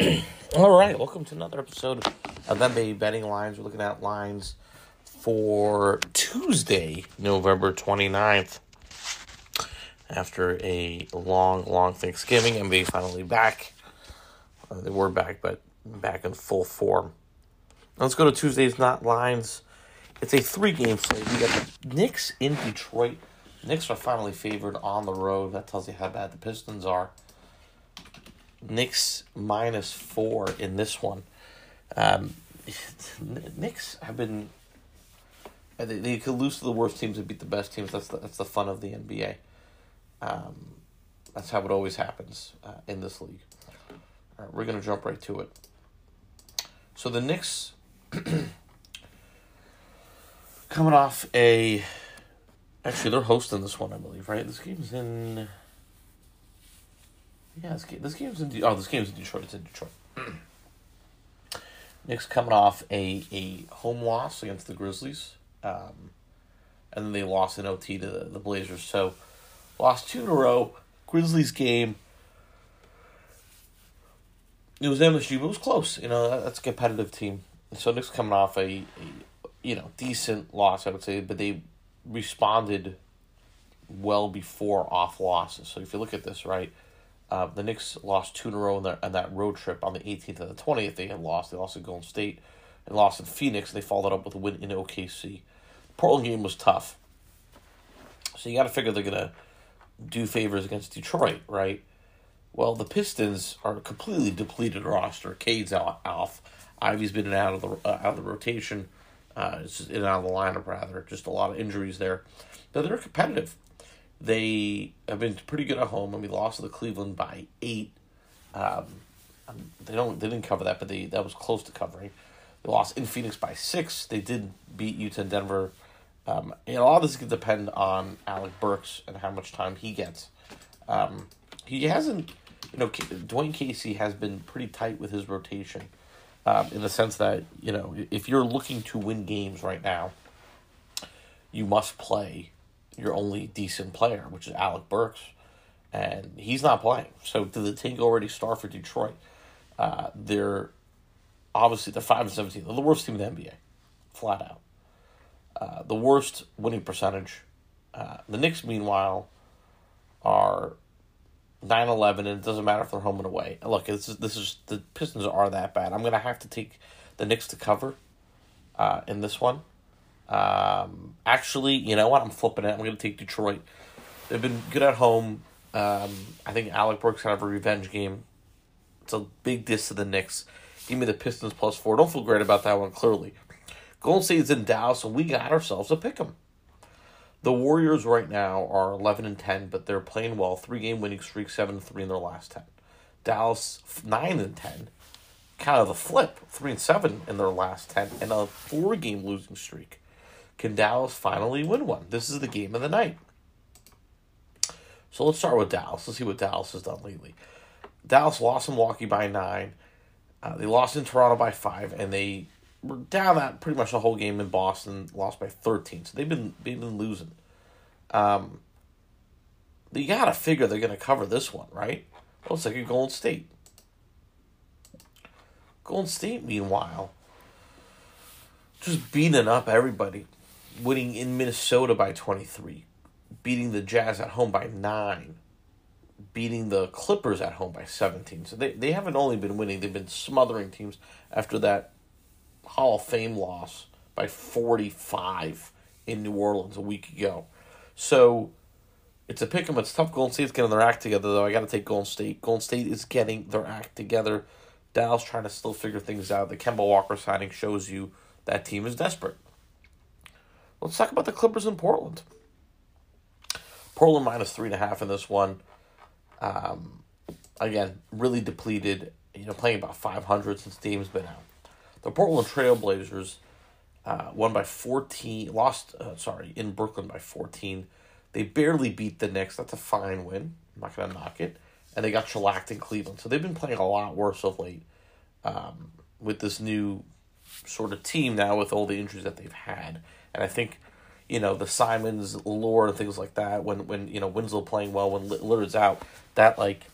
All right, welcome to another episode of NBA Betting Lines. We're looking at lines for Tuesday, November 29th. After a long, long Thanksgiving, NBA finally back. Uh, they were back, but back in full form. Let's go to Tuesday's not lines. It's a three game slate. We got the Knicks in Detroit. Knicks are finally favored on the road. That tells you how bad the Pistons are. Knicks minus four in this one. Um, Knicks have been. They, they could lose to the worst teams and beat the best teams. That's the, that's the fun of the NBA. Um, that's how it always happens uh, in this league. All right, we're going to jump right to it. So the Knicks coming off a. Actually, they're hosting this one, I believe, right? This game's in. Yeah, this game. This game's in. De- oh, this game's in Detroit. It's in Detroit. Knicks coming off a a home loss against the Grizzlies, um, and then they lost in OT to the, the Blazers. So, lost two in a row. Grizzlies game. It was MSG, but it was close. You know, that's a competitive team. So Knicks coming off a, a you know decent loss, I would say, but they responded well before off losses. So if you look at this, right, uh, the Knicks lost two in a row in, their, in that road trip on the 18th and the 20th. They had lost. They lost to Golden State and lost in Phoenix. They followed up with a win in OKC. The Portland game was tough. So you got to figure they're going to do favors against Detroit, right? Well, the Pistons are a completely depleted roster. Cade's out, off. Ivey's been in out of the uh, out of the rotation. Uh, it's in and out of the lineup rather. Just a lot of injuries there, but they're competitive. They have been pretty good at home. I mean, lost to the Cleveland by eight. Um, they don't they didn't cover that, but they that was close to covering. They lost in Phoenix by six. They did beat Utah and Denver. Um, and a lot of this can depend on Alec Burks and how much time he gets. Um, he hasn't, you know, Dwane Casey has been pretty tight with his rotation, um, in the sense that you know if you're looking to win games right now, you must play your only decent player, which is Alec Burks, and he's not playing. So did the tank already start for Detroit? Uh, they're obviously they're five and seventeen. They're the worst team in the NBA, flat out. Uh, the worst winning percentage. Uh, the Knicks, meanwhile, are 9-11, and it doesn't matter if they're home and away. Look, this is, this is the Pistons are that bad. I'm gonna have to take the Knicks to cover uh, in this one. Actually, you know what? I'm flipping it. I'm going to take Detroit. They've been good at home. Um, I think Alec Burks kind of a revenge game. It's a big diss to the Knicks. Give me the Pistons plus four. Don't feel great about that one, clearly. Golden State's in Dallas, and we got ourselves a pick 'em. The Warriors right now are 11 and 10, but they're playing well. Three game winning streak, 7 and 3 in their last 10. Dallas, 9 and 10. Kind of the flip, 3 and 7 in their last 10, and a four game losing streak. Can Dallas finally win one? This is the game of the night. So let's start with Dallas. Let's see what Dallas has done lately. Dallas lost Milwaukee by nine. Uh, they lost in Toronto by five, and they were down that pretty much the whole game in Boston. Lost by thirteen, so they've been they've been losing. Um, you gotta figure they're gonna cover this one, right? It's like a Golden State. Golden State, meanwhile, just beating up everybody winning in Minnesota by 23, beating the Jazz at home by 9, beating the Clippers at home by 17. So they, they haven't only been winning, they've been smothering teams after that Hall of Fame loss by 45 in New Orleans a week ago. So it's a pick 'em. It's tough. Golden State's getting their act together, though. I got to take Golden State. Golden State is getting their act together. Dallas trying to still figure things out. The Kemba Walker signing shows you that team is desperate. Let's talk about the Clippers in Portland. Portland minus three and a half in this one. Um, again, really depleted. You know, playing about five hundred since Dame's been out. The Portland Trailblazers uh, won by fourteen. Lost, uh, sorry, in Brooklyn by fourteen. They barely beat the Knicks. That's a fine win. I'm not gonna knock it. And they got shellacked in Cleveland. So they've been playing a lot worse of late. Um, with this new sort of team now with all the injuries that they've had. And I think, you know, the Simons lore and things like that, when, when you know, Winslow playing well, when Lillard's out, that, like,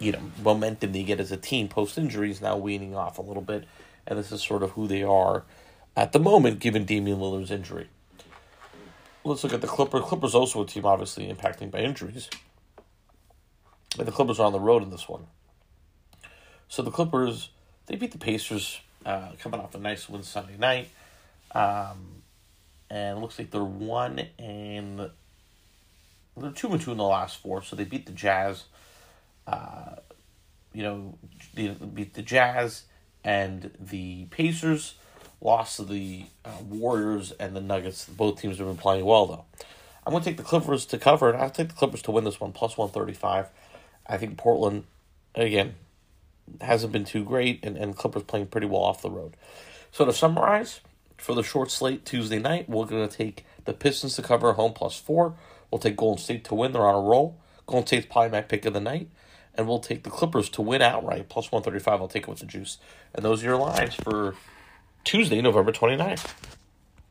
you know momentum they get as a team post injury is now weaning off a little bit, and this is sort of who they are at the moment, given Damian Lillard's injury. Let's look at the Clippers. Clippers also a team obviously impacting by injuries, but the Clippers are on the road in this one. So the Clippers they beat the Pacers, uh, coming off a nice win Sunday night, um, and it looks like they're one and they're two and two in the last four. So they beat the Jazz. Uh, you know, they beat the Jazz and the Pacers. Lost to the uh, Warriors and the Nuggets. Both teams have been playing well though. I'm going to take the Clippers to cover, and I'll take the Clippers to win this one plus one thirty five. I think Portland, again, hasn't been too great, and, and Clippers playing pretty well off the road. So to summarize, for the short slate Tuesday night, we're going to take the Pistons to cover home plus four. We'll take Golden State to win. They're on a roll. Golden State's probably my pick of the night. And we'll take the Clippers to win outright, plus 135. I'll take it with the juice. And those are your lines for Tuesday, November 29th.